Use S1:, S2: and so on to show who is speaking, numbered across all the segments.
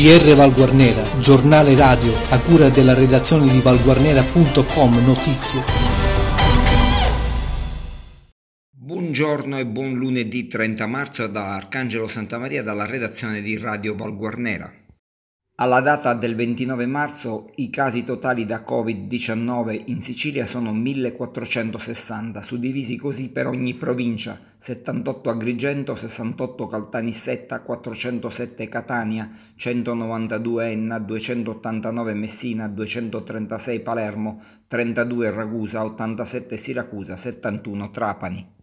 S1: GR Valguarnera, giornale radio a cura della redazione di valguarnera.com Notizie.
S2: Buongiorno e buon lunedì 30 marzo da Arcangelo Santa Maria dalla redazione di Radio Valguarnera. Alla data del 29 marzo i casi totali da Covid-19 in Sicilia sono 1460, suddivisi così per ogni provincia, 78 Agrigento, 68 Caltanissetta, 407 Catania, 192 Enna, 289 Messina, 236 Palermo, 32 Ragusa, 87 Siracusa, 71 Trapani.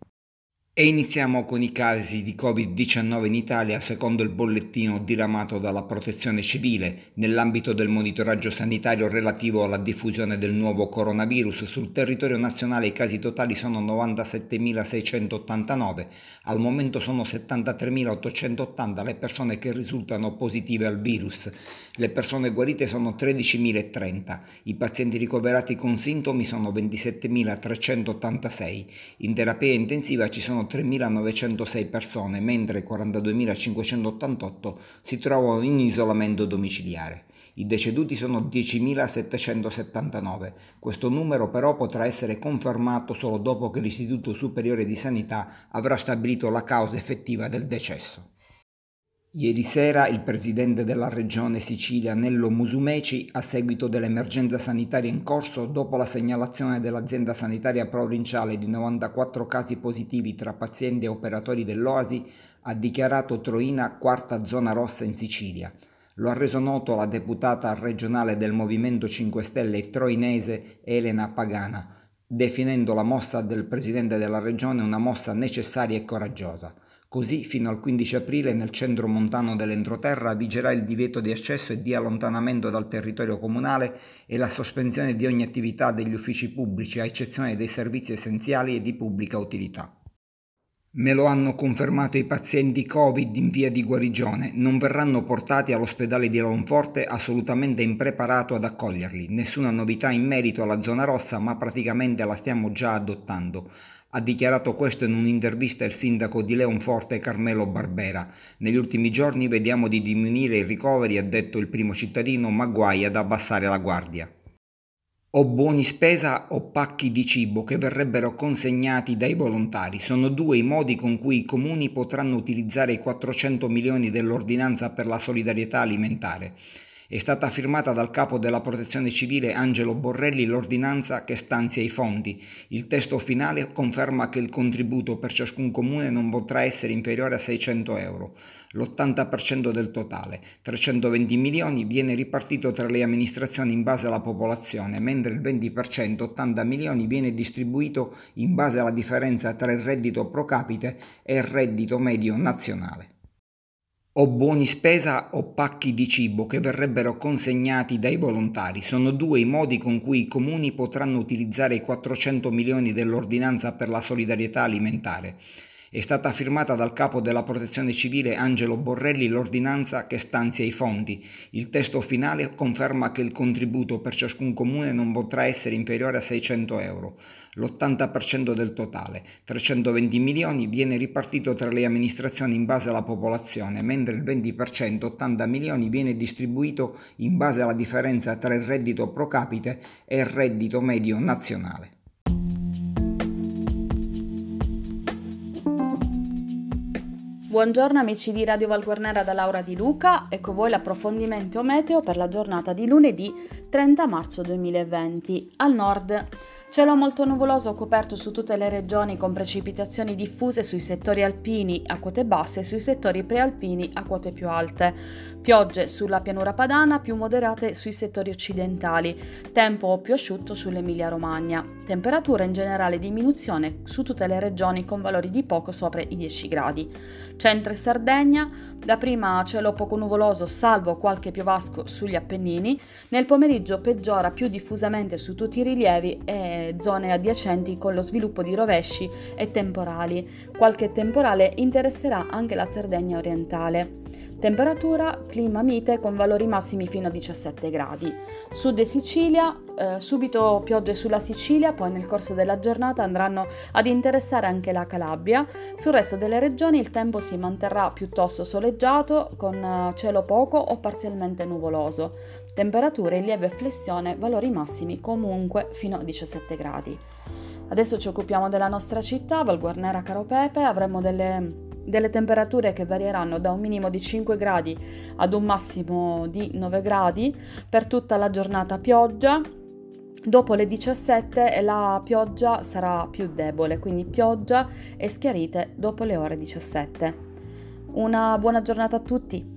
S2: E iniziamo con i casi di Covid-19 in Italia secondo il bollettino diramato dalla Protezione Civile nell'ambito del monitoraggio sanitario relativo alla diffusione del nuovo coronavirus. Sul territorio nazionale i casi totali sono 97.689, al momento sono 73.880 le persone che risultano positive al virus. Le persone guarite sono 13.030, i pazienti ricoverati con sintomi sono 27.386, in terapia intensiva ci sono 3.906 persone, mentre 42.588 si trovano in isolamento domiciliare. I deceduti sono 10.779. Questo numero però potrà essere confermato solo dopo che l'Istituto Superiore di Sanità avrà stabilito la causa effettiva del decesso. Ieri sera il presidente della regione Sicilia Nello Musumeci, a seguito dell'emergenza sanitaria in corso, dopo la segnalazione dell'azienda sanitaria provinciale di 94 casi positivi tra pazienti e operatori dell'Oasi, ha dichiarato Troina quarta zona rossa in Sicilia. Lo ha reso noto la deputata regionale del Movimento 5 Stelle troinese Elena Pagana, definendo la mossa del presidente della regione una mossa necessaria e coraggiosa. Così, fino al 15 aprile, nel centro montano dell'entroterra vigerà il divieto di accesso e di allontanamento dal territorio comunale e la sospensione di ogni attività degli uffici pubblici, a eccezione dei servizi essenziali e di pubblica utilità. Me lo hanno confermato i pazienti Covid in via di guarigione, non verranno portati all'ospedale di Lonforte assolutamente impreparato ad accoglierli. Nessuna novità in merito alla zona rossa, ma praticamente la stiamo già adottando. Ha dichiarato questo in un'intervista il sindaco di Leonforte Carmelo Barbera. Negli ultimi giorni vediamo di diminuire i ricoveri, ha detto il primo cittadino, ma guai ad abbassare la guardia. O buoni spesa o pacchi di cibo che verrebbero consegnati dai volontari. Sono due i modi con cui i comuni potranno utilizzare i 400 milioni dell'ordinanza per la solidarietà alimentare. È stata firmata dal capo della Protezione Civile Angelo Borrelli l'ordinanza che stanzia i fondi. Il testo finale conferma che il contributo per ciascun comune non potrà essere inferiore a 600 euro. L'80% del totale, 320 milioni, viene ripartito tra le amministrazioni in base alla popolazione, mentre il 20%, 80 milioni, viene distribuito in base alla differenza tra il reddito pro capite e il reddito medio nazionale o buoni spesa o pacchi di cibo che verrebbero consegnati dai volontari. Sono due i modi con cui i comuni potranno utilizzare i 400 milioni dell'ordinanza per la solidarietà alimentare. È stata firmata dal capo della Protezione Civile Angelo Borrelli l'ordinanza che stanzia i fondi. Il testo finale conferma che il contributo per ciascun comune non potrà essere inferiore a 600 euro. L'80% del totale, 320 milioni, viene ripartito tra le amministrazioni in base alla popolazione, mentre il 20%, 80 milioni, viene distribuito in base alla differenza tra il reddito pro capite e il reddito medio nazionale.
S3: Buongiorno amici di Radio Valguarnera da Laura Di Luca, ecco voi l'approfondimento meteo per la giornata di lunedì 30 marzo 2020. Al nord Cielo molto nuvoloso coperto su tutte le regioni con precipitazioni diffuse sui settori alpini a quote basse e sui settori prealpini a quote più alte. Piogge sulla pianura padana più moderate sui settori occidentali. Tempo più asciutto sull'Emilia Romagna. Temperatura in generale diminuzione su tutte le regioni con valori di poco sopra i 10 gradi. Centro e Sardegna, dapprima cielo poco nuvoloso salvo qualche piovasco sugli Appennini. Nel pomeriggio peggiora più diffusamente su tutti i rilievi e zone adiacenti con lo sviluppo di rovesci e temporali. Qualche temporale interesserà anche la Sardegna orientale. Temperatura, clima mite con valori massimi fino a 17 gradi. Sud e Sicilia, eh, subito piogge sulla Sicilia, poi nel corso della giornata andranno ad interessare anche la Calabria. Sul resto delle regioni il tempo si manterrà piuttosto soleggiato con eh, cielo poco o parzialmente nuvoloso. Temperature in lieve flessione, valori massimi comunque fino a 17 gradi. Adesso ci occupiamo della nostra città, Valguarnera Caropepe, avremo delle delle temperature che varieranno da un minimo di 5 gradi ad un massimo di 9 gradi per tutta la giornata pioggia. Dopo le 17 la pioggia sarà più debole, quindi pioggia e schiarite dopo le ore 17. Una buona giornata a tutti!